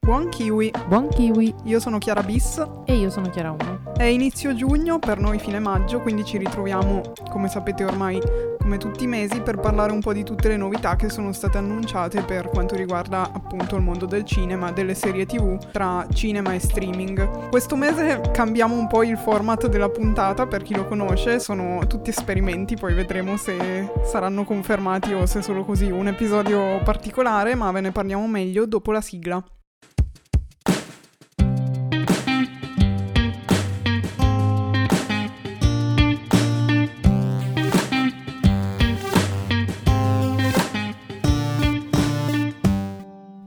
Buon kiwi! Buon kiwi! Io sono Chiara Bis. E io sono Chiara 1. È inizio giugno, per noi fine maggio, quindi ci ritroviamo, come sapete ormai, come tutti i mesi, per parlare un po' di tutte le novità che sono state annunciate per quanto riguarda appunto il mondo del cinema, delle serie tv, tra cinema e streaming. Questo mese cambiamo un po' il format della puntata, per chi lo conosce, sono tutti esperimenti, poi vedremo se saranno confermati o se solo così un episodio particolare, ma ve ne parliamo meglio dopo la sigla.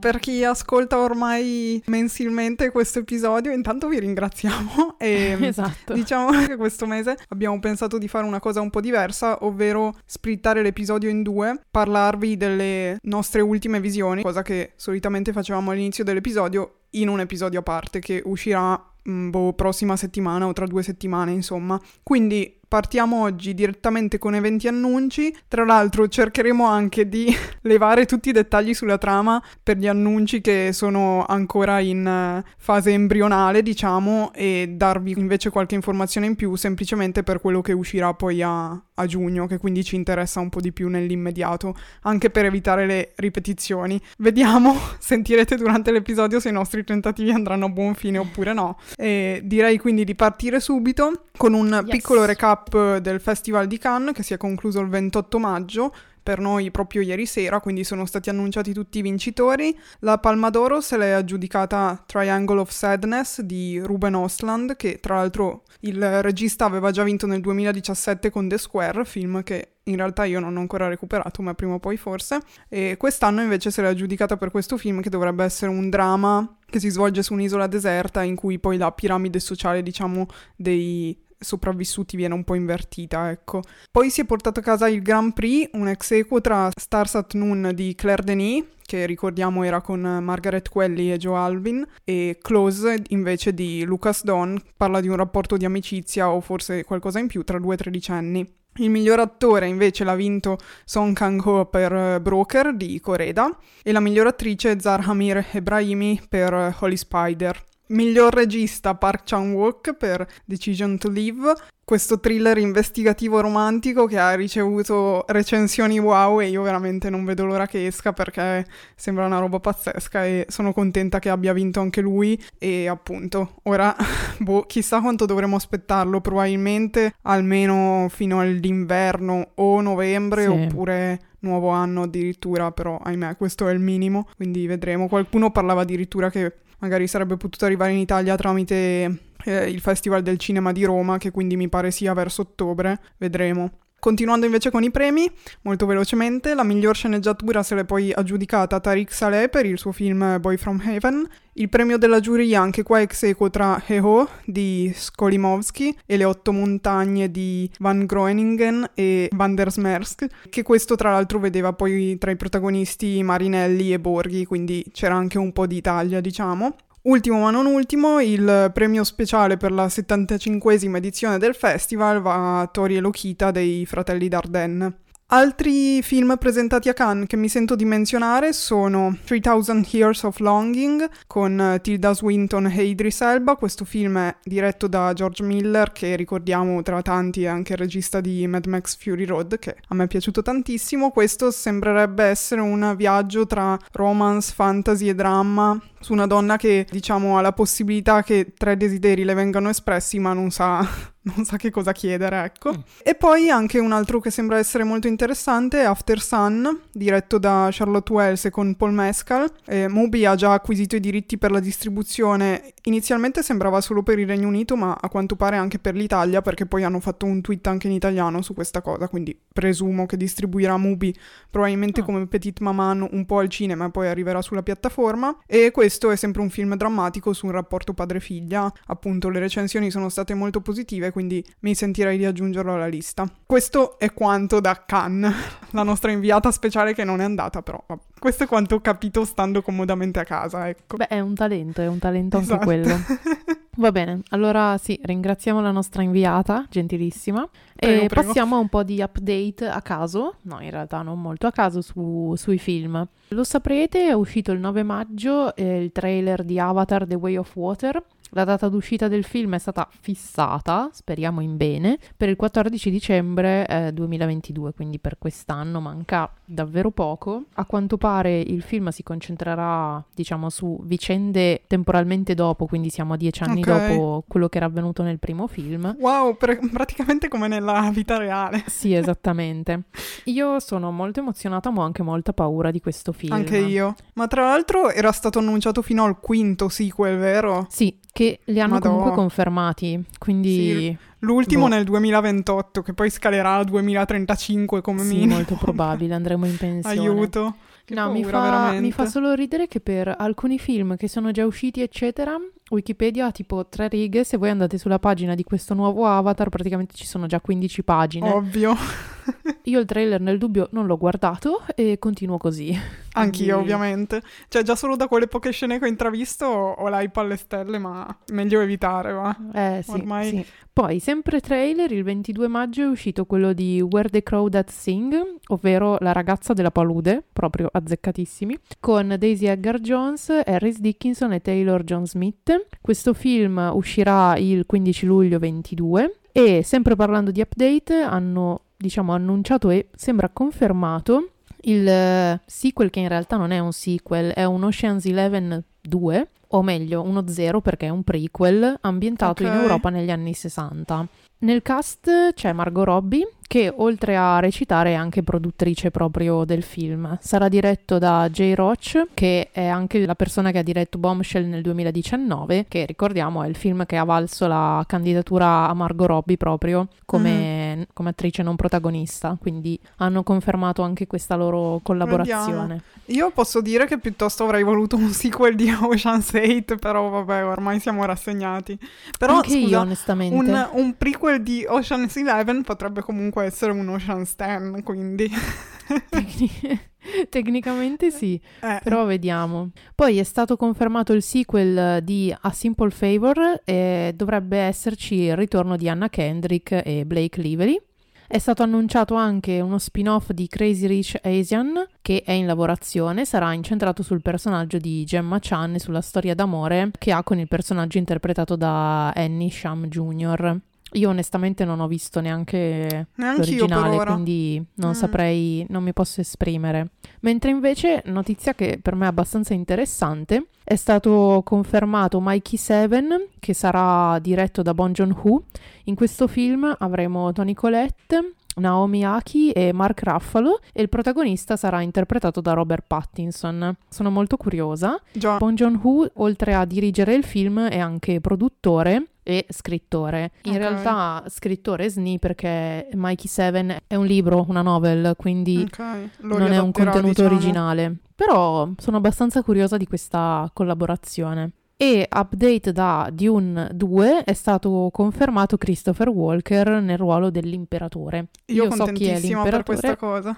Per chi ascolta ormai mensilmente questo episodio, intanto vi ringraziamo e esatto. diciamo che questo mese abbiamo pensato di fare una cosa un po' diversa, ovvero splittare l'episodio in due, parlarvi delle nostre ultime visioni, cosa che solitamente facevamo all'inizio dell'episodio in un episodio a parte che uscirà mm, boh, prossima settimana o tra due settimane, insomma. Quindi partiamo oggi direttamente con eventi annunci. Tra l'altro cercheremo anche di levare tutti i dettagli sulla trama per gli annunci che sono ancora in eh, fase embrionale, diciamo, e darvi invece qualche informazione in più semplicemente per quello che uscirà poi a, a giugno, che quindi ci interessa un po' di più nell'immediato, anche per evitare le ripetizioni. Vediamo, sentirete durante l'episodio se i nostri tentativi andranno a buon fine oppure no. E direi quindi di partire subito con un yes. piccolo recap recap del Festival di Cannes che si è concluso il 28 maggio per noi proprio ieri sera, quindi sono stati annunciati tutti i vincitori. La Palma d'Oro se l'è aggiudicata Triangle of Sadness di Ruben Ostland, che tra l'altro il regista aveva già vinto nel 2017 con The Square, film che in realtà io non ho ancora recuperato, ma prima o poi forse. E quest'anno invece se l'è aggiudicata per questo film che dovrebbe essere un dramma che si svolge su un'isola deserta in cui poi la piramide sociale, diciamo, dei sopravvissuti viene un po' invertita, ecco. Poi si è portato a casa il Grand Prix, un ex equo tra Stars at Noon di Claire Denis, che ricordiamo era con Margaret Quelly e Joe Alvin, e Close invece di Lucas Don, parla di un rapporto di amicizia o forse qualcosa in più tra due tredicenni. Il miglior attore invece l'ha vinto Song Kang-ho per Broker di Coreda e la miglior attrice Zarhamir Ebrahimi per Holy Spider. Miglior regista Park Chan-wook per Decision to Live, questo thriller investigativo romantico che ha ricevuto recensioni wow e io veramente non vedo l'ora che esca perché sembra una roba pazzesca e sono contenta che abbia vinto anche lui e appunto ora boh chissà quanto dovremo aspettarlo probabilmente almeno fino all'inverno o novembre sì. oppure nuovo anno addirittura però ahimè questo è il minimo quindi vedremo qualcuno parlava addirittura che magari sarebbe potuto arrivare in Italia tramite eh, il Festival del Cinema di Roma, che quindi mi pare sia verso ottobre, vedremo. Continuando invece con i premi, molto velocemente, la miglior sceneggiatura se l'è poi aggiudicata Tariq Saleh per il suo film Boy from Heaven. Il premio della giuria anche qua ex equo tra Heho di Skolimowski e Le otto montagne di Van Groeningen e Van der Smersk, che questo tra l'altro vedeva poi tra i protagonisti Marinelli e Borghi, quindi c'era anche un po' di Italia, diciamo. Ultimo ma non ultimo, il premio speciale per la 75esima edizione del festival va a Tori e Lokita dei fratelli Dardenne. Altri film presentati a Cannes che mi sento di menzionare sono 3000 Years of Longing con Tilda Swinton e Idris Elba. Questo film è diretto da George Miller, che ricordiamo tra tanti è anche il regista di Mad Max Fury Road, che a me è piaciuto tantissimo. Questo sembrerebbe essere un viaggio tra romance, fantasy e dramma su una donna che, diciamo, ha la possibilità che tre desideri le vengano espressi, ma non sa non sa che cosa chiedere, ecco. Mm. E poi anche un altro che sembra essere molto interessante è After Sun, diretto da Charlotte Wells e con Paul Mescal. Eh, Mubi ha già acquisito i diritti per la distribuzione, inizialmente sembrava solo per il Regno Unito, ma a quanto pare anche per l'Italia, perché poi hanno fatto un tweet anche in italiano su questa cosa, quindi presumo che distribuirà Mubi probabilmente oh. come Petit Maman un po' al cinema e poi arriverà sulla piattaforma. E questo è sempre un film drammatico su un rapporto padre-figlia, appunto le recensioni sono state molto positive, quindi mi sentirei di aggiungerlo alla lista. Questo è quanto da Cannes, la nostra inviata speciale che non è andata, però questo è quanto ho capito stando comodamente a casa, ecco. Beh, è un talento, è un talento anche esatto. quello. Va bene, allora sì, ringraziamo la nostra inviata, gentilissima, Prego, prego. passiamo a un po' di update a caso, no in realtà non molto a caso, su- sui film. Lo saprete, è uscito il 9 maggio eh, il trailer di Avatar The Way of Water. La data d'uscita del film è stata fissata, speriamo in bene, per il 14 dicembre eh, 2022, quindi per quest'anno manca davvero poco. A quanto pare il film si concentrerà, diciamo, su vicende temporalmente dopo, quindi siamo a dieci anni Ok. dopo quello che era avvenuto nel primo film. Wow, per- praticamente come nella vita reale. Sì, esattamente. Io sono molto emozionata, ma ho anche molta paura di questo film. Anche io. Ma tra l'altro era stato annunciato fino al quinto sequel, vero? Sì, che li hanno Madò. comunque confermati, quindi L'ultimo Boh. nel 2028, che poi scalerà al 2035 come sì, minimo. molto probabile, andremo in pensione. Aiuto. Che No, mi paura, fa, veramente. mi fa solo ridere che per alcuni film che sono già usciti, eccetera, Wikipedia ha tipo tre righe. Se voi andate sulla pagina di questo nuovo avatar, praticamente ci sono già 15 pagine. Ovvio. Io il trailer nel dubbio non l'ho guardato e continuo così. Anch'io, ovviamente. Cioè, già solo da quelle poche scene che ho intravisto ho l'hype alle stelle, ma meglio evitare, va. Eh sì, Ormai- sì. Poi, sempre trailer, il 22 maggio è uscito quello di Where the Crow That Sing, ovvero La ragazza della palude, proprio azzeccatissimi, con Daisy Edgar Jones, Harris Dickinson e Taylor John Smith. Questo film uscirà il 15 luglio 22 e, sempre parlando di update, hanno, diciamo, annunciato e sembra confermato il eh, sequel che in realtà non è un sequel, è un Ocean's Eleven 2, o meglio, uno 0 perché è un prequel ambientato in Ok. Europa negli anni 60. Nel cast c'è Margot Robbie, che oltre a recitare è anche produttrice proprio del film. Sarà diretto da Jay Roach, che è anche la persona che ha diretto Bombshell nel 2019, che ricordiamo è il film che ha valso la candidatura a Margot Robbie proprio come, come attrice non protagonista. Quindi hanno confermato anche questa loro collaborazione. Io posso dire che piuttosto avrei voluto un sequel di Ocean's 8, però vabbè, ormai siamo rassegnati. Però, anche io, scusa, onestamente. un, un prequel di Ocean's 11 potrebbe comunque essere un Ocean's 10, quindi... Tecni- Tecnicamente sì, Eh, però vediamo. Poi è stato confermato il sequel di A Simple Favor e dovrebbe esserci il ritorno di Anna Kendrick e Blake Lively. È stato annunciato anche uno spin-off di Crazy Rich Asian che è in lavorazione, sarà incentrato sul personaggio di Gemma Chan e sulla storia d'amore che ha con il personaggio interpretato da Annie Sham Jr. Io onestamente non ho visto neanche neanch'io l'originale, quindi non Mm. saprei, non mi posso esprimere. Mentre invece, notizia che per me è abbastanza interessante, è stato confermato Mikey Seven, che sarà diretto da Bon Joon-ho. In questo film avremo Tony Collette, Naomi Aki e Mark Ruffalo e il protagonista sarà interpretato da Robert Pattinson. Sono molto curiosa. Già, Bon Joon-ho, oltre a dirigere il film, è anche produttore e scrittore. In Ok. realtà scrittore SNI perché Mikey Seven è un libro, una novel, quindi ok. Lo non è un contenuto diciamo. originale. Però sono abbastanza curiosa di questa collaborazione. E update da Dune 2 è stato confermato Christopher Walker nel ruolo dell'imperatore. Io, Io so chi è contentissima per questa l'imperatore. cosa.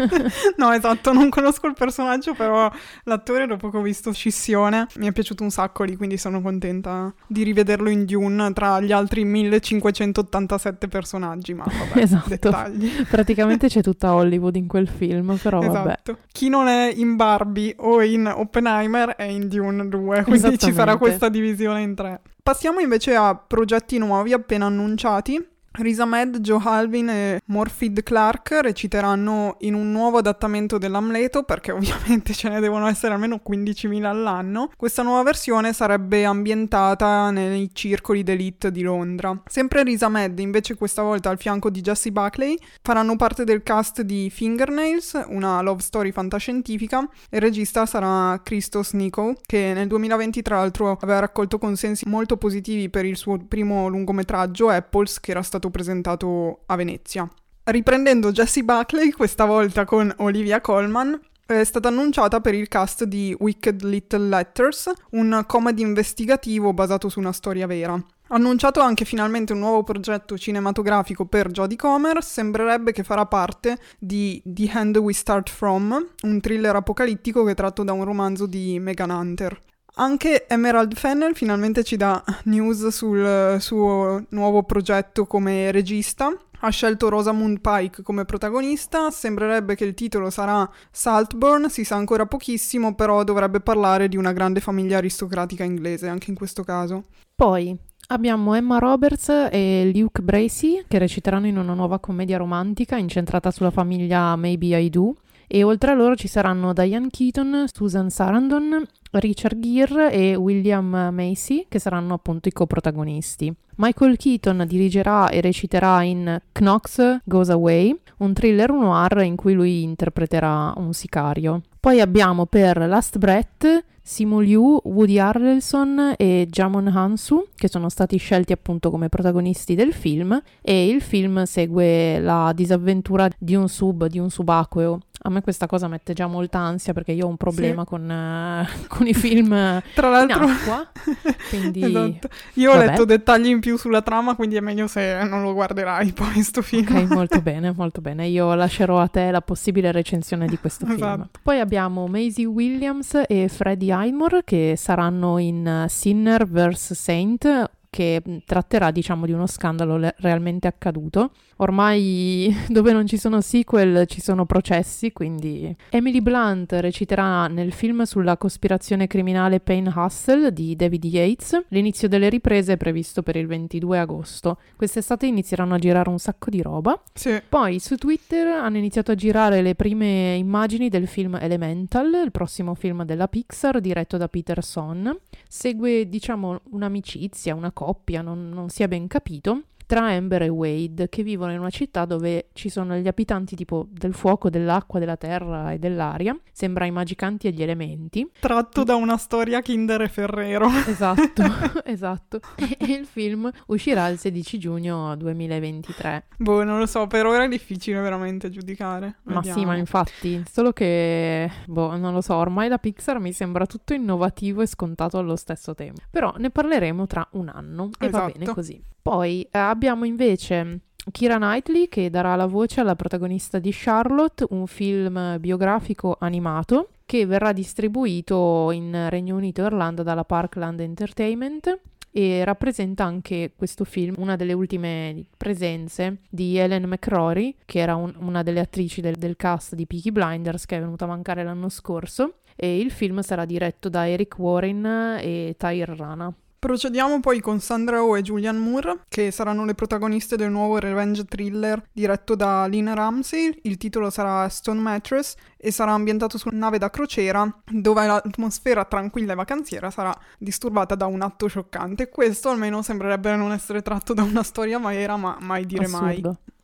no, esatto, non conosco il personaggio, però l'attore dopo che ho visto Scissione mi è piaciuto un sacco lì, quindi sono contenta di rivederlo in Dune tra gli altri 1587 personaggi, ma vabbè, Esatto. dettagli. Praticamente c'è tutta Hollywood in quel film, però vabbè. Esatto. Chi non è in Barbie o in Oppenheimer è in Dune 2, quindi ci sarà questa divisione in tre. Passiamo invece a progetti nuovi appena annunciati. Riz Ahmed, Joe Alvin e Morfid Clark reciteranno in un nuovo adattamento dell'Amleto, perché ovviamente ce ne devono essere almeno 15.000 all'anno. Questa nuova versione sarebbe ambientata nei circoli d'elite di Londra. Sempre Riz Ahmed, invece questa volta al fianco di Jesse Buckley, faranno parte del cast di Fingernails, una love story fantascientifica. Il regista sarà Christos Nico, che nel 2020 tra l'altro aveva raccolto consensi molto positivi per il suo primo lungometraggio Apples, che era stato presentato a Venezia. Riprendendo Jessie Buckley, questa volta con Olivia Colman, è stata annunciata per il cast di Wicked Little Letters, un comedy investigativo basato su una storia vera. Annunciato anche finalmente un nuovo progetto cinematografico per Jodie Comer, sembrerebbe che farà parte di The Hand We Start From, un thriller apocalittico che è tratto da un romanzo di Megan Hunter. Anche Emerald Fennel finalmente ci dà news sul suo nuovo progetto come regista. Ha scelto Rosamund Pike come protagonista, sembrerebbe che il titolo sarà Saltburn, si sa ancora pochissimo, però dovrebbe parlare di una grande famiglia aristocratica inglese, anche in questo caso. Poi abbiamo Emma Roberts e Luke Bracey che reciteranno in una nuova commedia romantica incentrata sulla famiglia Maybe I Do. E oltre a loro ci saranno Diane Keaton, Susan Sarandon, Richard Gere e William Macy, che saranno appunto i coprotagonisti. Michael Keaton dirigerà e reciterà in Knox Goes Away, un thriller noir in cui lui interpreterà un sicario. Poi abbiamo per Last Breath Simu Liu, Woody Harrelson e Jamon Hansu, che sono stati scelti appunto come protagonisti del film, e il film segue la disavventura di un sub, di un subacqueo. A me questa cosa mette già molta ansia perché io ho un problema Sì. con, eh, con i film Tra l'altro, in acqua, quindi esatto. Io ho vabbè. letto dettagli in più sulla trama, quindi è meglio se non lo guarderai poi sto film. Ok, molto bene, molto bene. Io lascerò a te la possibile recensione di questo film. Esatto. Poi abbiamo Maisie Williams e Freddie Highmore che saranno in eh, Sinner vs. Saint che mh, tratterà diciamo di uno scandalo le- realmente accaduto. Ormai dove non ci sono sequel ci sono processi, quindi Emily Blunt reciterà nel film sulla cospirazione criminale Payne Hustle di David Yates. L'inizio delle riprese è previsto per il 22 agosto. Quest'estate inizieranno a girare un sacco di roba. Sì. Poi su Twitter hanno iniziato a girare le prime immagini del film Elemental, il prossimo film della Pixar diretto da Peter Son. Segue, diciamo, un'amicizia, una coppia, non, non si è ben capito, tra Amber e Wade, che vivono in una città dove ci sono gli abitanti tipo del fuoco, dell'acqua, della terra e dell'aria. Sembra i magicanti e gli elementi. Tratto da una storia Kinder e Ferrero. Esatto, esatto. E il film uscirà il 16 giugno 2023. Boh, non lo so, per ora è difficile veramente giudicare. Ma sì, Vediamo. ma infatti, solo che, boh, non lo so, ormai la Pixar mi sembra tutto innovativo e scontato allo stesso tempo. Però ne parleremo tra un anno e va Esatto. bene così. Poi eh, abbiamo invece Kira Knightley che darà la voce alla protagonista di Charlotte, un film biografico animato che verrà distribuito in Regno Unito e Irlanda dalla Parkland Entertainment e rappresenta anche questo film una delle ultime presenze di Ellen McCrory, che era un- una delle attrici del, del cast di Peaky Blinders che è venuta a mancare l'anno scorso e il film sarà diretto da Eric Warren e Tahir Rana. Procediamo poi con Sandra Oh e Julian Moore, che saranno le protagoniste del nuovo revenge thriller diretto da Lina Ramsey. Il titolo sarà Stone Mattress e sarà ambientato su una nave da crociera, dove l'atmosfera tranquilla e vacanziera sarà disturbata da un atto scioccante. Questo almeno sembrerebbe non essere tratto da una storia vera, ma mai dire mai.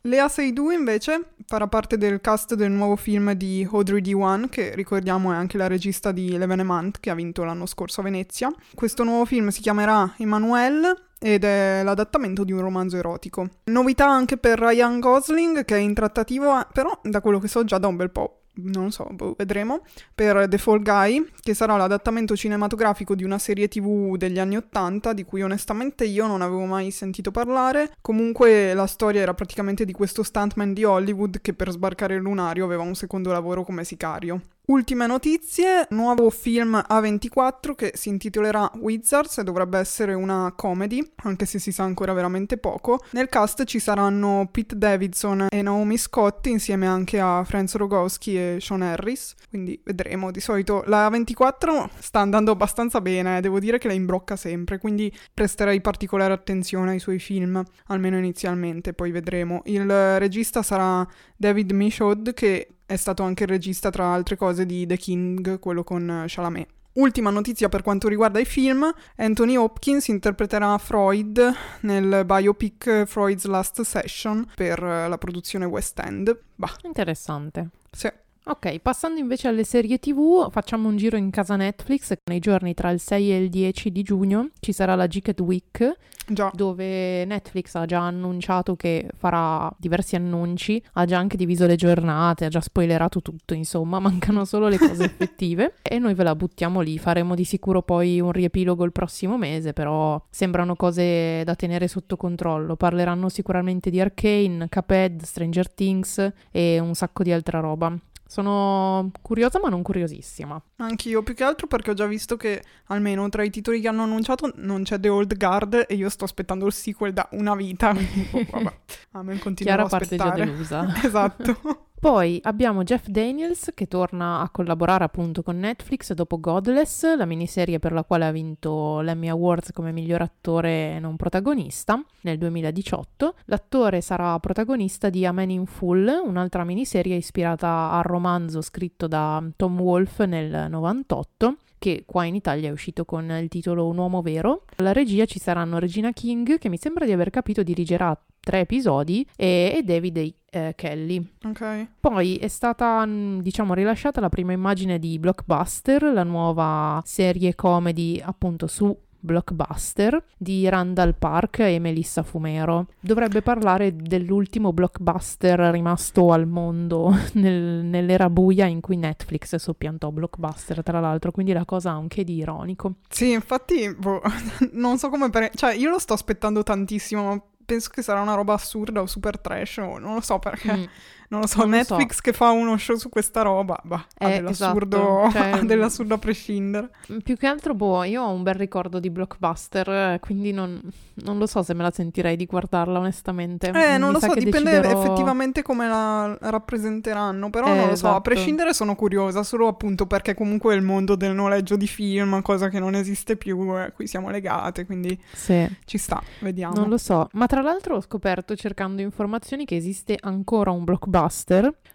Lea Seydoux invece farà parte del cast del nuovo film di Audrey D1, che ricordiamo è anche la regista di L'Evenement che ha vinto l'anno scorso a Venezia. Questo nuovo film si chiamerà Emmanuel ed è l'adattamento di un romanzo erotico. Novità anche per Ryan Gosling che è in trattativa, però da quello che so già da un bel po'. Non so, boh, vedremo. Per The Fall Guy, che sarà l'adattamento cinematografico di una serie tv degli anni Ottanta, di cui onestamente io non avevo mai sentito parlare. Comunque la storia era praticamente di questo stuntman di Hollywood che per sbarcare il lunario aveva un secondo lavoro come sicario. Ultime notizie, nuovo film A24 che si intitolerà Wizards e dovrebbe essere una comedy, anche se si sa ancora veramente poco. Nel cast ci saranno Pete Davidson e Naomi Scott insieme anche a Franz Rogowski e Sean Harris, quindi vedremo. Di solito la A24 sta andando abbastanza bene, devo dire che la imbrocca sempre, quindi presterei particolare attenzione ai suoi film, almeno inizialmente, poi vedremo. Il regista sarà David Michaud che è stato anche il regista, tra altre cose, di The King, quello con Chalamet. Ultima notizia per quanto riguarda i film, Anthony Hopkins interpreterà Freud nel biopic Freud's Last Session per eh, la produzione West End. Bah, Interessante. sì. Ok, passando invece alle serie TV, facciamo un giro in casa Netflix. Nei giorni tra il 6 e il 10 di giugno ci sarà la Gicket Week, Già, dove Netflix ha già annunciato che farà diversi annunci, ha già anche diviso le giornate, ha già spoilerato tutto, insomma, mancano solo le cose effettive. e noi ve la buttiamo lì, faremo di sicuro poi un riepilogo il prossimo mese, però sembrano cose da tenere sotto controllo. Parleranno sicuramente di Arcane, Cuphead, Stranger Things e un sacco di altra roba. Sono curiosa ma non curiosissima. Anch'io, più che altro perché ho già visto che almeno tra i titoli che hanno annunciato non c'è The Old Guard e io sto aspettando il sequel da una vita. oh, vabbè, a me continuerò Chiara a parte già aspettare. delusa. esatto. Poi abbiamo Jeff Daniels che torna a collaborare appunto con Netflix dopo Godless, la miniserie per la quale ha vinto l'Emmy Awards come miglior attore non protagonista nel 2018. L'attore sarà protagonista di A Man in Full, un'altra miniserie ispirata al romanzo scritto da Tom Wolfe nel 98 che qua in Italia è uscito con il titolo Un uomo vero. Alla regia ci saranno Regina King, che mi sembra di aver capito dirigerà tre episodi, e, David eh, Kelly. Ok. Poi è stata, mh, diciamo, rilasciata la prima immagine di Blockbuster, la nuova serie comedy appunto su Blockbuster di Randall Park e Melissa Fumero. Dovrebbe parlare dell'ultimo blockbuster rimasto al mondo nel- nell'era buia in cui Netflix soppiantò Blockbuster, tra l'altro, quindi la cosa ha un che di ironico. Sì, infatti, boh, non so come... pre- cioè, io lo sto aspettando tantissimo, penso che sarà una roba assurda o super trash, o non lo so perché... Mm. Non lo so, Non lo so. Netflix che fa uno show su questa roba, bah, ha Eh, dell'assurdo, esatto, cioè, ha dell'assurdo a prescindere. Più che altro, boh, io ho un bel ricordo di Blockbuster, eh, quindi non, non lo so se me la sentirei di guardarla, onestamente. Eh, non Mi lo so, dipende deciderò- effettivamente come la rappresenteranno, però Eh, non lo so, a esatto. prescindere sono curiosa, solo appunto perché comunque il mondo del noleggio di film, cosa che non esiste più, eh, qui siamo legate, quindi Sì. ci sta, vediamo. Non lo so, ma tra l'altro ho scoperto cercando informazioni che esiste ancora un blockbuster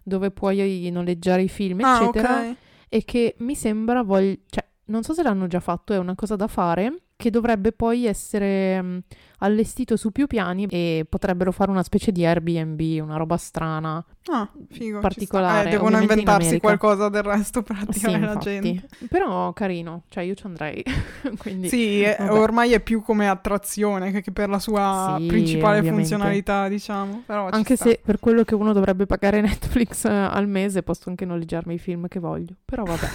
dove puoi noleggiare i film, ah, eccetera, ok. e che mi sembra voglia, cioè, non so se l'hanno già fatto, è una cosa da fare, che dovrebbe poi essere allestito su più piani e potrebbero fare una specie di Airbnb, una roba strana. Ah, figo. particolare. Eh, devono in inventarsi America. qualcosa del resto per Sì, attirare la infatti. gente. Però carino, cioè io ci andrei. Quindi Sì, vabbè. ormai è più come attrazione che che per la sua Sì, principale ovviamente. funzionalità, diciamo. Anche sta. se per quello che uno dovrebbe pagare Netflix eh, al mese posso anche noleggiarmi i film che voglio. Però vabbè.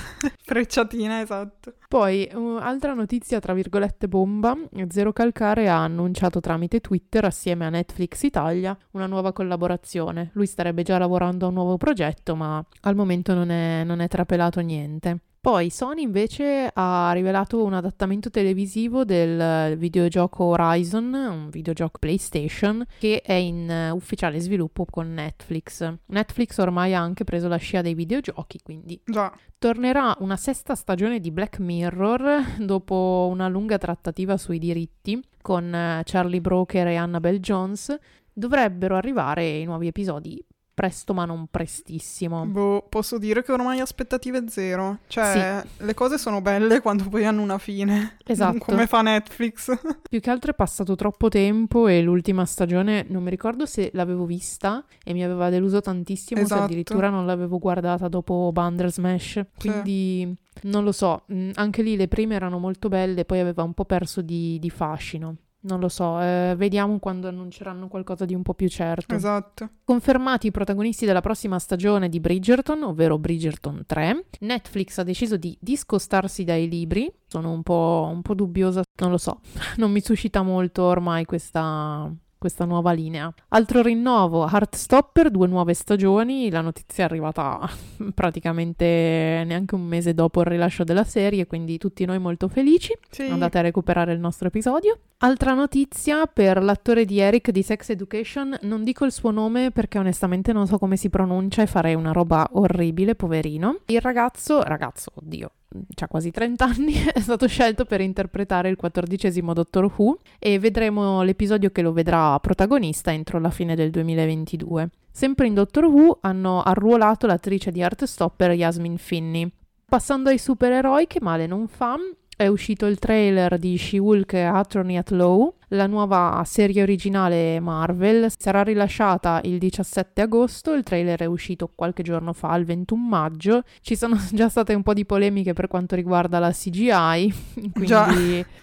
Frecciatina, esatto. Poi, uh, altra notizia tra virgolette bomba, Zero Calcare ha annunciato tramite Twitter assieme a Netflix Italia una nuova collaborazione. Lui starebbe già lavorando a un nuovo progetto, ma al momento non è, non è trapelato niente. Poi Sony invece ha rivelato un adattamento televisivo del videogioco Horizon, un videogioco PlayStation, che è in ufficiale sviluppo con Netflix. Netflix ormai ha anche preso la scia dei videogiochi, quindi Già. Tornerà una sesta stagione di Black Mirror dopo una lunga trattativa sui diritti con eh, Charlie Broker e Annabelle Jones. Dovrebbero arrivare i nuovi episodi presto ma non prestissimo. Boh, posso dire che ormai aspettative zero. Cioè, le cose sono belle quando poi hanno una fine. Esatto. Come fa Netflix. Più che altro è passato troppo tempo e l'ultima stagione non mi ricordo se l'avevo vista e mi aveva deluso tantissimo, Esatto. se addirittura non l'avevo guardata dopo Bandersmash. Quindi non lo so, mh, anche lì le prime erano molto belle, poi aveva un po' perso di, di fascino. Non lo so, eh, vediamo quando annunceranno qualcosa di un po' più certo. esatto. Confermati i protagonisti della prossima stagione di Bridgerton, ovvero Bridgerton 3. Netflix ha deciso di discostarsi dai libri. Sono un po', un po' dubbiosa, non lo so. Non mi suscita molto ormai questa, questa nuova linea. Altro rinnovo, Heartstopper, due nuove stagioni. La notizia è arrivata praticamente neanche un mese dopo il rilascio della serie, quindi tutti noi molto felici. Sì. Andate a recuperare il nostro episodio. Altra notizia per l'attore di Eric di Sex Education, non dico il suo nome perché onestamente non so come si pronuncia e farei una roba orribile, poverino. Il ragazzo, ragazzo, oddio, ha quasi 30 anni, è stato scelto per interpretare il quattordicesimo Doctor Who e vedremo l'episodio che lo vedrà protagonista entro la fine del 2022. Sempre in Doctor Who hanno arruolato l'attrice di Heartstopper Yasmin Finney. Passando ai supereroi, che male non fa, è uscito il trailer di She-Hulk Attorney at Law, la nuova serie originale Marvel. Sarà rilasciata il 17 agosto, il trailer è uscito qualche giorno fa, il 21 maggio. Ci sono già state un po' di polemiche per quanto riguarda la CGI, quindi Già.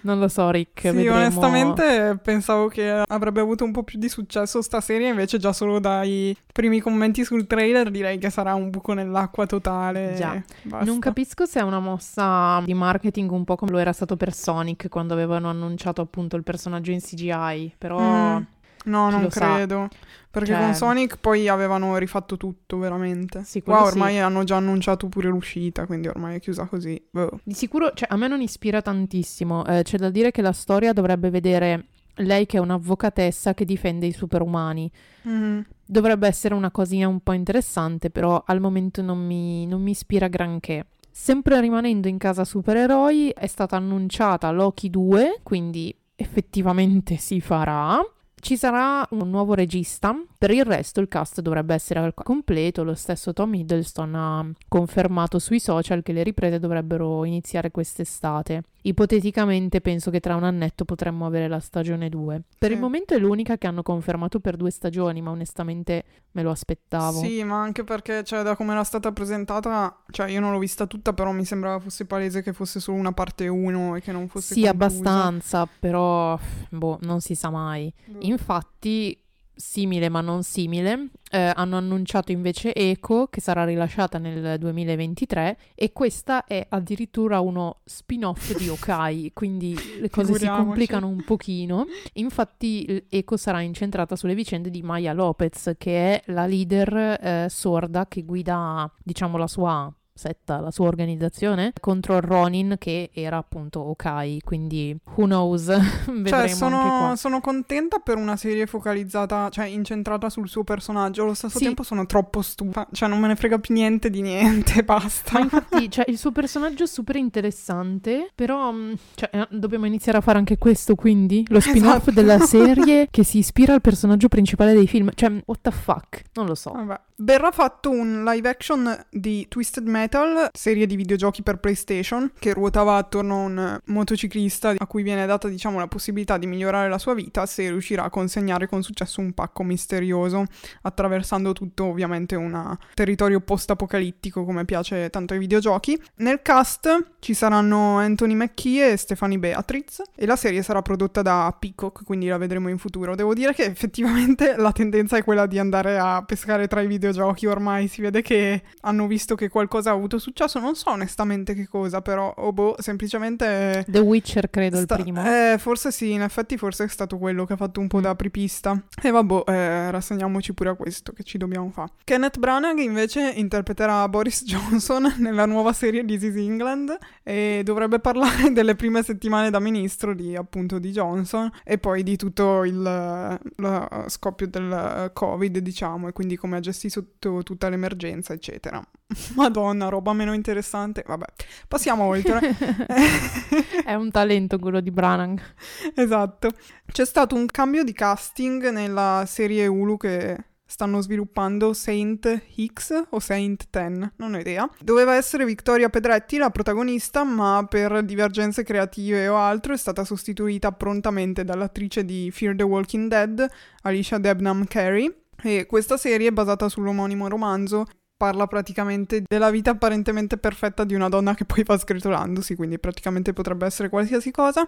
non lo so Rick, Sì, vedremo. onestamente pensavo che avrebbe avuto un po' più di successo sta serie, invece già solo dai primi commenti sul trailer direi che sarà un buco nell'acqua totale. Già. Non capisco se è una mossa di marketing un po' come lo era stato per Sonic quando avevano annunciato appunto il personaggio in CGI, però Mm. No, non lo sa? credo. Perché Cioè- con Sonic poi avevano rifatto tutto, veramente. Sì, Qua sì. ormai hanno già annunciato pure l'uscita, quindi ormai è chiusa così. Boh. Di sicuro, cioè, a me non ispira tantissimo. Eh, c'è da dire che la storia dovrebbe vedere lei che è un'avvocatessa che difende i superumani. Mhm. Dovrebbe essere una cosina un po' interessante, però al momento non mi, non mi ispira granché. Sempre rimanendo in casa supereroi, è stata annunciata Loki 2, quindi effettivamente si farà. Ci sarà un nuovo regista, per il resto il cast dovrebbe essere al completo, lo stesso Tom Hiddleston ha confermato sui social che le riprese dovrebbero iniziare quest'estate. Ipoteticamente penso che tra un annetto potremmo avere la stagione 2. Per Sì. il momento è l'unica che hanno confermato per due stagioni, ma onestamente me lo aspettavo. Sì, ma anche perché, cioè, da come era stata presentata, cioè, io non l'ho vista tutta, però mi sembrava fosse palese che fosse solo una parte 1 e che non fosse Sì, conclusa. abbastanza, però boh, non si sa mai. Boh. Infatti, simile ma non simile, eh, hanno annunciato invece Echo che sarà rilasciata nel 2023 e questa è addirittura uno spin-off di Okai, quindi le cose si complicano un pochino. Infatti Echo sarà incentrata sulle vicende di Maya Lopez, che è la leader eh, sorda che guida, diciamo, la sua setta, la sua organizzazione contro Ronin che era appunto Okai, quindi who knows, vedremo Cioè, anche sono, sono contenta per una serie focalizzata, cioè incentrata sul suo personaggio. Allo stesso Sì. tempo sono troppo stufa. Cioè, non me ne frega più niente di niente, basta. Ma infatti, cioè, il suo personaggio è super interessante, però mh, cioè, eh, dobbiamo iniziare a fare anche questo, quindi? Lo spin-off Esatto. della serie che si ispira al personaggio principale dei film. Cioè, what the fuck? Non lo so. Vabbè. Verrà fatto un live action di Twisted Metal, serie di videogiochi per PlayStation, che ruotava attorno a un motociclista a cui viene data, diciamo, la possibilità di migliorare la sua vita se riuscirà a consegnare con successo un pacco misterioso, attraversando tutto ovviamente un territorio post-apocalittico come piace tanto ai videogiochi. Nel cast ci saranno Anthony Mackie e Stefani Beatriz e la serie sarà prodotta da Peacock, quindi la vedremo in futuro. Devo dire che effettivamente la tendenza è quella di andare a pescare tra i videogiochi ormai, si vede che hanno visto che qualcosa ha avuto successo, non so onestamente che cosa, però oh boh, semplicemente The Witcher, credo, sta- il primo. Eh, forse sì, in effetti forse è stato quello che ha fatto un po' Mm. da apripista. E vabbè, eh, rassegniamoci pure a questo che ci dobbiamo fare. Kenneth Branagh invece interpreterà Boris Johnson nella nuova serie This is England e dovrebbe parlare delle prime settimane da ministro di appunto di Johnson e poi di tutto il lo scoppio del Covid, diciamo, e quindi come ha gestito tutta l'emergenza, eccetera. Madonna, roba meno interessante. Vabbè, passiamo oltre. È un talento quello di Branagh. Esatto. C'è stato un cambio di casting nella serie Hulu che stanno sviluppando Saint X o Saint Ten, non ho idea. Doveva essere Victoria Pedretti la protagonista, ma per divergenze creative o altro è stata sostituita prontamente dall'attrice di Fear the Walking Dead, Alicia Debnam Carey. E questa serie è basata sull'omonimo romanzo parla praticamente della vita apparentemente perfetta di una donna che poi va sgretolandosi, quindi praticamente potrebbe essere qualsiasi cosa.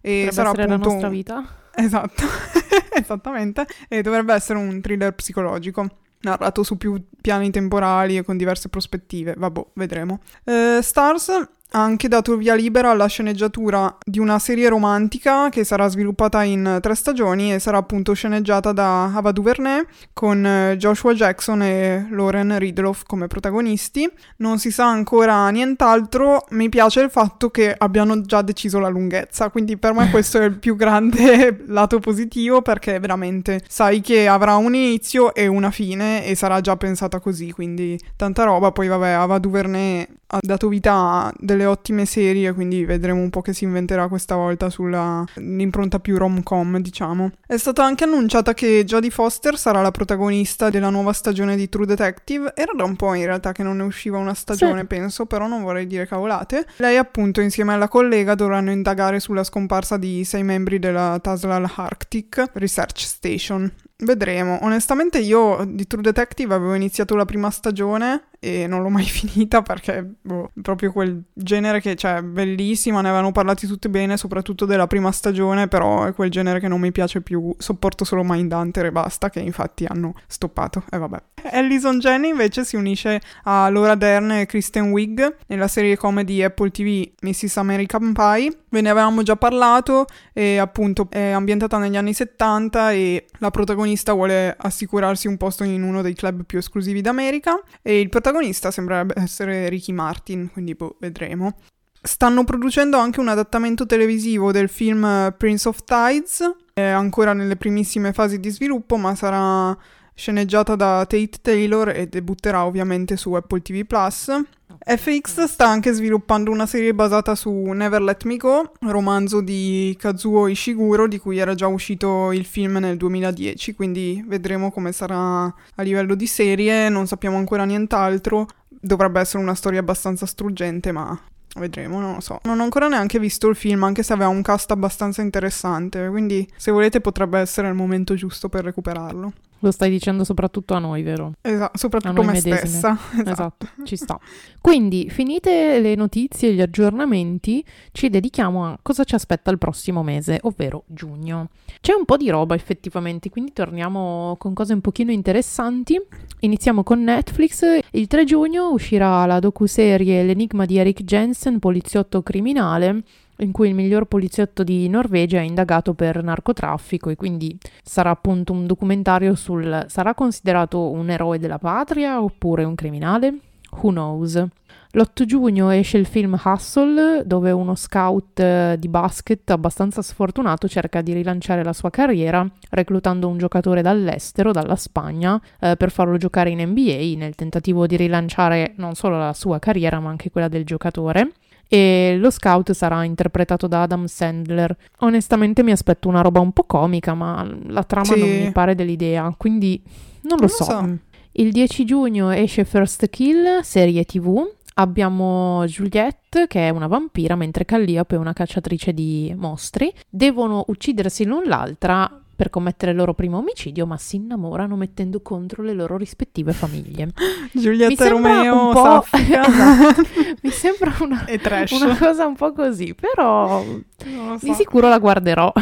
E Potrebbe sarà essere la appunto nostra vita. Esatto, esattamente. E dovrebbe essere un thriller psicologico. Narrato su più piani temporali e con diverse prospettive. Vabbè, vedremo. Eh, Stars ha anche dato via libera alla sceneggiatura di una serie romantica che sarà sviluppata in tre stagioni e sarà appunto sceneggiata da Ava DuVernay con eh, Joshua Jackson e Lauren Ridloff come protagonisti. Non si sa ancora nient'altro, mi piace il fatto che abbiano già deciso la lunghezza, quindi per me questo è il più grande lato positivo perché veramente sai che avrà un inizio e una fine e sarà già pensata così, quindi tanta roba. Poi vabbè, Ava DuVernay ha dato vita a delle ottime serie, quindi vedremo un po' che si inventerà questa volta sulla l'impronta più rom-com, diciamo. È stata anche annunciata che Jodie Foster sarà la protagonista della nuova stagione di True Detective. Era da un po' in realtà che non ne usciva una stagione, Sì. penso, però non vorrei dire cavolate. Lei appunto insieme alla collega dovranno indagare sulla scomparsa di sei membri della Taslal Arctic Research Station. Vedremo. Onestamente io di True Detective avevo iniziato la prima stagione e non l'ho mai finita perché boh, proprio quel genere che cioè bellissima, ne avevano parlati tutte bene, soprattutto della prima stagione, però è quel genere che non mi piace più, sopporto solo Mindhunter e basta, che infatti hanno stoppato e vabbè. Allison Jenny invece si unisce a Laura Dern e Kristen Wiig nella serie comedy Apple TV Mrs. American Pie. Ve ne avevamo già parlato e appunto è ambientata negli anni 70 e la protagonista vuole assicurarsi un posto in uno dei club più esclusivi d'America e il protagonista sembrerebbe essere Ricky Martin, quindi boh, vedremo. Stanno producendo anche un adattamento televisivo del film Prince of Tides, è ancora nelle primissime fasi di sviluppo, ma sarà sceneggiata da Tate Taylor e debutterà ovviamente su Apple TV. FX sta anche sviluppando una serie basata su Never Let Me Go, romanzo di Kazuo Ishiguro di cui era già uscito il film nel 2010, quindi vedremo come sarà a livello di serie, non sappiamo ancora nient'altro. Dovrebbe essere una storia abbastanza struggente, ma Vedremo, non lo so. Non ho ancora neanche visto il film, anche se aveva un cast abbastanza interessante, quindi se volete potrebbe essere il momento giusto per recuperarlo. Lo stai dicendo soprattutto a noi, vero? Esatto, soprattutto a me medesime. stessa. Esatto. esatto, ci sta. Quindi, finite le notizie e gli aggiornamenti, ci dedichiamo a cosa ci aspetta il prossimo mese, ovvero giugno. C'è un po' di roba effettivamente, quindi torniamo con cose un pochino interessanti. Iniziamo con Netflix. Il 3 giugno uscirà la docuserie L'enigma di Eric Jensen, poliziotto criminale in cui il miglior poliziotto di Norvegia è indagato per narcotraffico e quindi sarà appunto un documentario sul sarà considerato un eroe della patria oppure un criminale? Who knows? L'8 giugno esce il film Hustle, dove uno scout eh, di basket abbastanza sfortunato cerca di rilanciare la sua carriera reclutando un giocatore dall'estero, dalla Spagna, eh, per farlo giocare in NBA nel tentativo di rilanciare non solo la sua carriera ma anche quella del giocatore e lo scout sarà interpretato da Adam Sandler. Onestamente mi aspetto una roba un po' comica, ma la trama sì. non mi pare dell'idea, quindi non lo, non so. so. Il 10 giugno esce First Kill, serie TV. Abbiamo Juliette, che è una vampira, mentre Calliope è una cacciatrice di mostri. Devono uccidersi l'un l'altra per commettere il loro primo omicidio, ma si innamorano mettendo contro le loro rispettive famiglie. Giulietta Romeo, un po'... esatto. mi sembra una, una, cosa un po' così, però so. di sicuro la guarderò.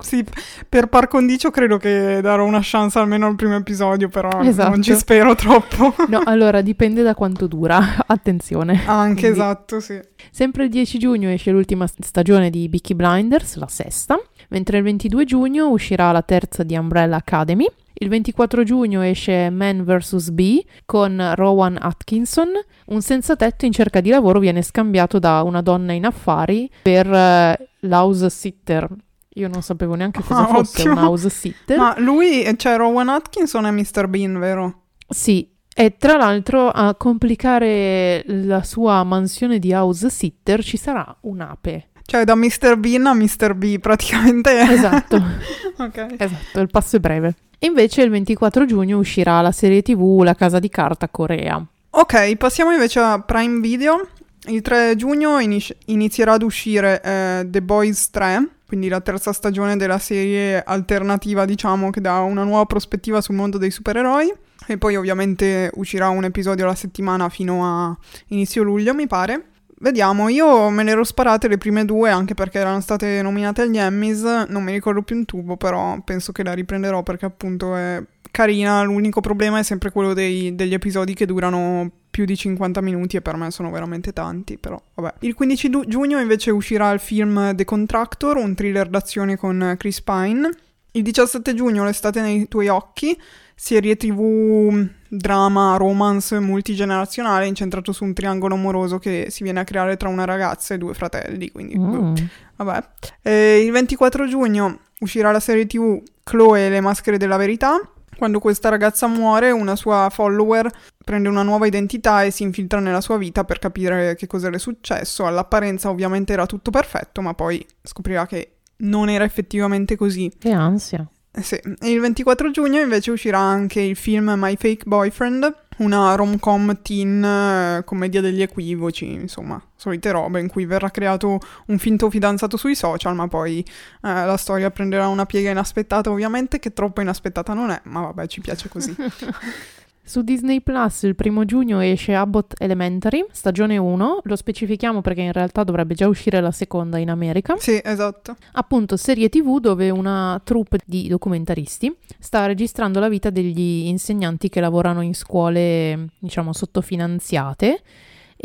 sì, per par condicio credo che darò una chance almeno al primo episodio, però esatto. non ci spero troppo. no, allora dipende da quanto dura, attenzione. Anche, Quindi. esatto, sì. Sempre il 10 giugno esce l'ultima stagione di Beaky Blinders, la sesta mentre il 22 giugno uscirà la terza di Umbrella Academy. Il 24 giugno esce Man vs. B con Rowan Atkinson. Un senza tetto in cerca di lavoro viene scambiato da una donna in affari per uh, l'house sitter. Io non sapevo neanche cosa ah, fosse ottimo. un house sitter. Ma lui, cioè Rowan Atkinson è Mr. Bean, vero? Sì, e tra l'altro a complicare la sua mansione di house sitter ci sarà un'ape. Cioè da Mr. Bean a Mr. B praticamente. Esatto. ok. Esatto, il passo è breve. E invece il 24 giugno uscirà la serie TV La Casa di Carta Corea. Ok, passiamo invece a Prime Video. Il 3 giugno iniz- inizierà ad uscire eh, The Boys 3, quindi la terza stagione della serie alternativa, diciamo, che dà una nuova prospettiva sul mondo dei supereroi. E poi ovviamente uscirà un episodio alla settimana fino a inizio luglio, mi pare. Vediamo, io me le ero sparate le prime due anche perché erano state nominate agli Emmys, non mi ricordo più un tubo, però penso che la riprenderò perché appunto è carina, l'unico problema è sempre quello dei, degli episodi che durano più di 50 minuti e per me sono veramente tanti, però vabbè. Il 15 du- giugno invece uscirà il film The Contractor, un thriller d'azione con Chris Pine. Il 17 giugno l'estate nei tuoi occhi, serie tv drama romance multigenerazionale incentrato su un triangolo amoroso che si viene a creare tra una ragazza e due fratelli quindi mm. vabbè e il 24 giugno uscirà la serie tv Chloe e le maschere della verità quando questa ragazza muore, una sua follower prende una nuova identità e si infiltra nella sua vita per capire che cosa le è successo. All'apparenza ovviamente era tutto perfetto, ma poi scoprirà che non era effettivamente così. Che ansia. Eh sì. Il 24 giugno invece uscirà anche il film My Fake Boyfriend, una rom-com teen eh, commedia degli equivoci, insomma, solite robe in cui verrà creato un finto fidanzato sui social, ma poi eh, la storia prenderà una piega inaspettata, ovviamente, che troppo inaspettata non è, ma vabbè, ci piace così. Su Disney Plus il primo giugno esce Abbott Elementary, stagione 1, lo specifichiamo perché in realtà dovrebbe già uscire la seconda in America. Sì, esatto. Appunto, serie TV dove una troupe di documentaristi sta registrando la vita degli insegnanti che lavorano in scuole, diciamo, sottofinanziate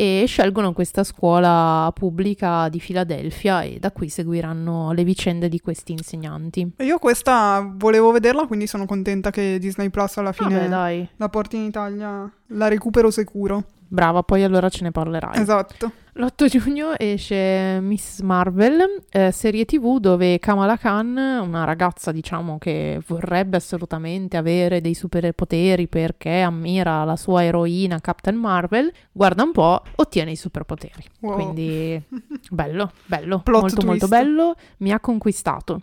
e scelgono questa scuola pubblica di Filadelfia e da qui seguiranno le vicende di questi insegnanti. Io questa volevo vederla, quindi sono contenta che Disney Plus alla fine Vabbè, la porti in Italia. La recupero sicuro. Brava, poi allora ce ne parlerai. Esatto. L'8 giugno esce Miss Marvel, eh, serie tv dove Kamala Khan, una ragazza diciamo che vorrebbe assolutamente avere dei superpoteri perché ammira la sua eroina Captain Marvel, guarda un po', ottiene i superpoteri. Wow. Quindi bello, bello, molto molto twist. bello, mi ha conquistato.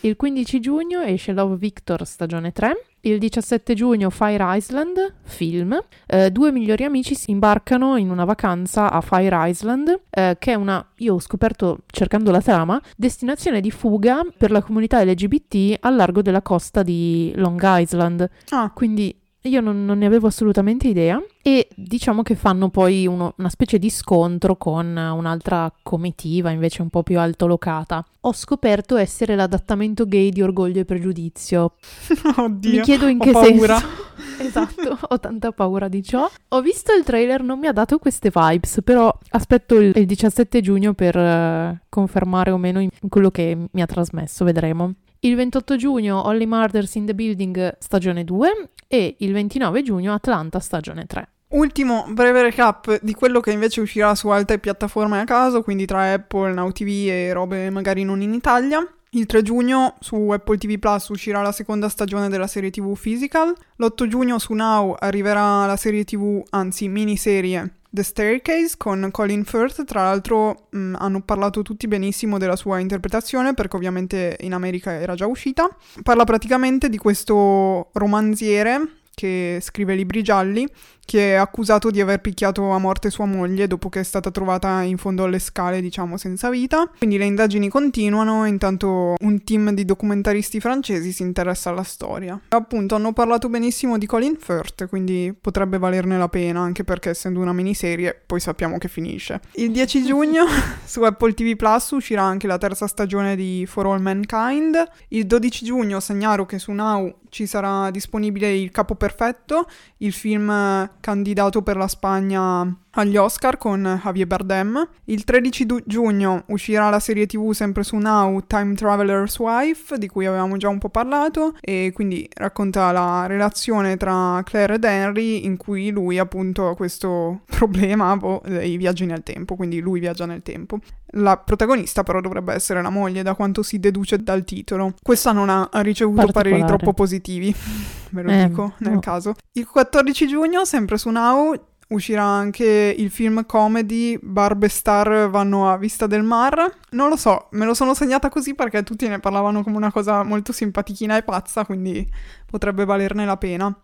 Il 15 giugno esce Love Victor stagione 3. Il 17 giugno Fire Island, film. Eh, due migliori amici si imbarcano in una vacanza a Fire Island, eh, che è una, io ho scoperto cercando la trama, destinazione di fuga per la comunità LGBT al largo della costa di Long Island. Ah, Quindi io non, non ne avevo assolutamente idea e diciamo che fanno poi uno- una specie di scontro con un'altra comitiva invece un po' più altolocata. Ho scoperto essere l'adattamento gay di Orgoglio e Pregiudizio. oddio. Mi chiedo in ho che paura. senso. esatto, ho tanta paura di ciò. Ho visto il trailer, non mi ha dato queste vibes, però aspetto il, il 17 giugno per eh, confermare o meno in- quello che mi ha trasmesso, vedremo. Il 28 giugno Holly Murders in the Building stagione 2 e il 29 giugno Atlanta stagione 3. Ultimo breve recap di quello che invece uscirà su altre piattaforme a caso, quindi tra Apple, Now TV e robe magari non in Italia. Il 3 giugno su Apple TV Plus uscirà la seconda stagione della serie TV Physical. L'8 giugno su Now arriverà la serie TV, anzi miniserie The Staircase con Colin Firth. Tra l'altro mh, hanno parlato tutti benissimo della sua interpretazione perché ovviamente in America era già uscita. Parla praticamente di questo romanziere che scrive libri gialli che è accusato di aver picchiato a morte sua moglie dopo che è stata trovata in fondo alle scale, diciamo, senza vita. Quindi le indagini continuano, intanto un team di documentaristi francesi si interessa alla storia. Appunto, hanno parlato benissimo di Colin Firth, quindi potrebbe valerne la pena, anche perché essendo una miniserie, poi sappiamo che finisce. Il 10 giugno su Apple TV Plus uscirà anche la terza stagione di For All Mankind. Il 12 giugno segnalo che su Now ci sarà disponibile Il Capo Perfetto, il film candidato per la Spagna agli Oscar con Javier Bardem. Il 13 du- giugno uscirà la serie TV sempre su Now, Time Traveler's Wife, di cui avevamo già un po' parlato, e quindi racconta la relazione tra Claire ed Henry, in cui lui appunto ha questo problema boh, dei viaggi nel tempo, quindi lui viaggia nel tempo. La protagonista però dovrebbe essere la moglie, da quanto si deduce dal titolo. Questa non ha ricevuto pareri troppo positivi, ve lo Eh, dico nel no. caso. Il 14 giugno, sempre su Now, uscirà anche il film comedy Barb e Star vanno a Vista del Mar. Non lo so, me lo sono segnata così perché tutti ne parlavano come una cosa molto simpatichina e pazza, quindi potrebbe valerne la pena.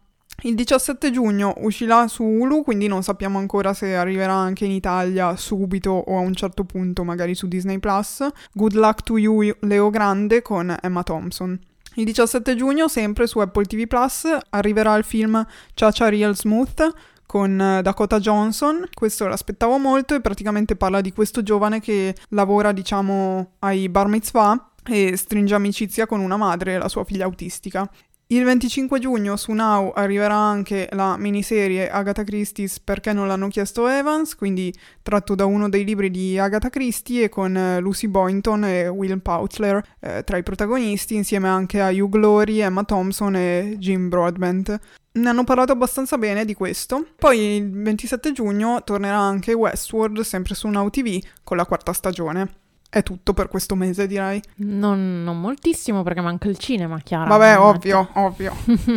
Il 17 giugno uscirà su Hulu, quindi non sappiamo ancora se arriverà anche in Italia subito o a un certo punto, magari su Disney Plus. Good Luck to You Leo Grande con Emma Thompson. Il 17 giugno, sempre su Apple TV Plus, arriverà il film Chacha Real Smooth con eh, Dakota Johnson. Questo l'aspettavo molto e praticamente parla di questo giovane che lavora, diciamo, ai bar mitzvah e stringe amicizia con una madre la sua figlia autistica. Il 25 giugno su Now arriverà anche la miniserie Agatha Christie's Perché non l'hanno chiesto Evans, quindi tratto da uno dei libri di Agatha Christie e con eh, Lucy Boynton e Will Poutler eh, tra i protagonisti, insieme anche a Hugh Glory, Emma Thompson e Jim Broadbent. Ne hanno parlato abbastanza bene di questo. Poi il 27 giugno tornerà anche Westworld, sempre su Now TV, con la quarta stagione. È tutto per questo mese, direi. Non, non moltissimo perché manca il cinema, chiaro. Vabbè, ovvio, ovvio.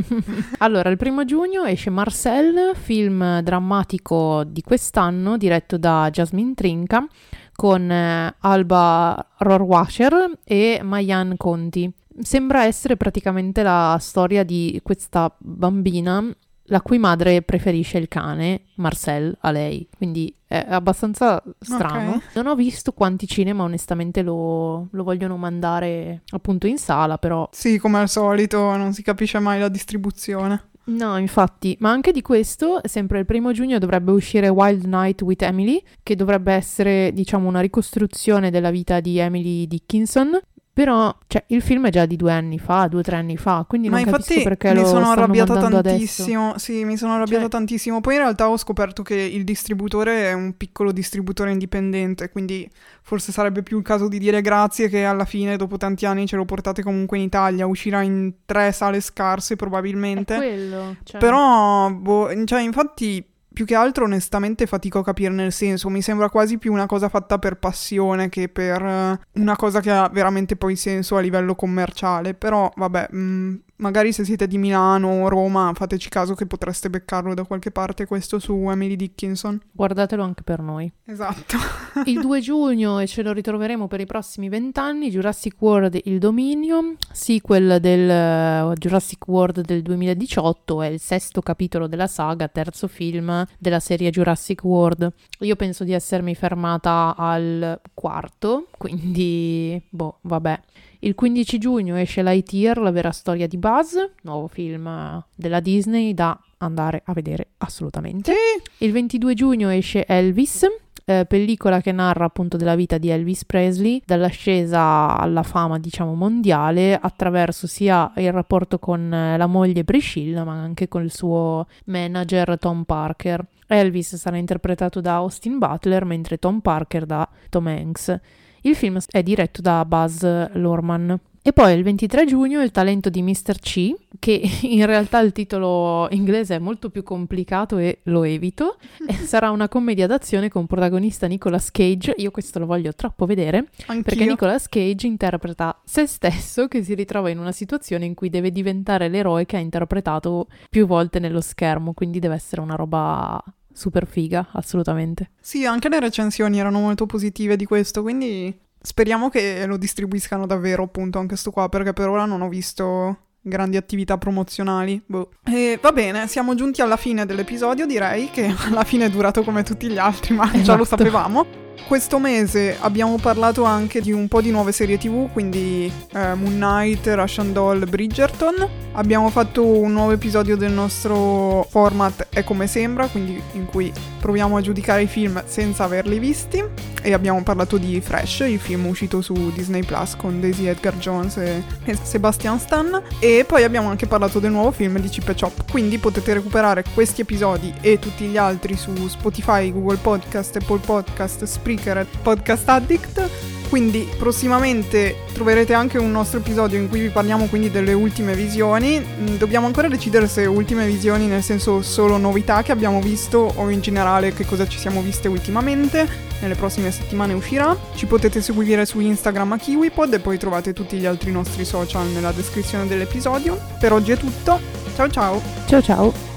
allora, il primo giugno esce Marcel, film drammatico di quest'anno, diretto da Jasmine Trinca, con eh, Alba Rohrwacher e Mayan Conti. Sembra essere praticamente la storia di questa bambina la cui madre preferisce il cane, Marcel, a lei. Quindi è abbastanza strano. Ok. Non ho visto quanti cinema, onestamente lo, lo vogliono mandare appunto in sala, però Sì, come al solito, non si capisce mai la distribuzione. No, infatti, ma anche di questo, sempre il primo giugno dovrebbe uscire Wild Night with Emily, che dovrebbe essere, diciamo, una ricostruzione della vita di Emily Dickinson, però, cioè, il film è già di due anni fa, due o tre anni fa, quindi Ma non infatti capisco perché mi lo sono stanno arrabbiata mandando tantissimo. Sì, mi sono arrabbiata Cioè- tantissimo. Poi in realtà ho scoperto che il distributore è un piccolo distributore indipendente, quindi forse sarebbe più il caso di dire grazie che alla fine, dopo tanti anni, ce lo portate comunque in Italia. Uscirà in tre sale scarse adesso. È probabilmente. quello, cioè- Però, boh, cioè, infatti, più che altro, onestamente, fatico a capirne il senso. Mi sembra quasi più una cosa fatta per passione che per eh, una cosa che ha veramente poi senso a livello commerciale. Però, vabbè, mh, magari se siete di Milano o Roma, fateci caso che potreste beccarlo da qualche parte questo su Emily Dickinson. Guardatelo anche per noi. Esatto. Il 2 giugno, e ce lo ritroveremo per i prossimi vent'anni, Jurassic World Il Dominio, sequel del eh, Jurassic World del 2018, è il sesto capitolo della saga, terzo film della serie Jurassic World. Io penso di essermi fermata al quarto, quindi, boh, vabbè. Il 15 giugno esce Lightyear, la vera storia di Buzz, nuovo film della Disney da andare a vedere assolutamente. Il 22 giugno esce Elvis, eh, pellicola che narra appunto della vita di Elvis Presley, dall'ascesa alla fama diciamo mondiale attraverso sia il rapporto con eh, la moglie Priscilla ma anche con il suo manager Tom Parker. Elvis sarà interpretato da Austin Butler mentre Tom Parker da Tom Hanks. Il film è diretto da Buzz Lorman. E poi il 23 giugno il talento di Mr. C, che in realtà il titolo inglese è molto più complicato e lo evito. Sarà una commedia d'azione con protagonista Nicolas Cage. Io questo lo voglio troppo vedere, Anch'io. perché Nicolas Cage interpreta se stesso che si ritrova in una situazione in cui deve diventare l'eroe che ha interpretato più volte nello schermo, quindi deve essere una roba super figa, assolutamente. Sì, anche le recensioni erano molto positive di questo, quindi speriamo che lo distribuiscano davvero, appunto, anche sto qua, perché per ora non ho visto grandi attività promozionali. Boh. E va bene, siamo giunti alla fine dell'episodio, direi che alla fine è durato come tutti gli altri, ma già lo Esatto. sapevamo. Questo mese abbiamo parlato anche di un po' di nuove serie tv, quindi eh, Moon Knight, Russian Doll, Bridgerton. Abbiamo fatto un nuovo episodio del nostro format È come sembra, quindi in cui proviamo a giudicare i film senza averli visti. E abbiamo parlato di Fresh, il film uscito su Disney Plus con Daisy Edgar Jones e, Sebastian Stan. E poi abbiamo anche parlato del nuovo film di Chip e Chop. Quindi potete recuperare questi episodi e tutti gli altri su Spotify, Google Podcast, Apple Podcast, Spreaker e Podcast Addict. Quindi prossimamente troverete anche un nostro episodio in cui vi parliamo quindi delle ultime visioni. Mm, Dobbiamo ancora decidere se ultime visioni nel senso solo novità che abbiamo visto o in generale che cosa ci siamo viste ultimamente. Nelle prossime settimane uscirà. Ci potete seguire su Instagram a KiwiPod e poi trovate tutti gli altri nostri social nella descrizione dell'episodio. Per oggi è tutto. Ciao ciao! Ciao ciao!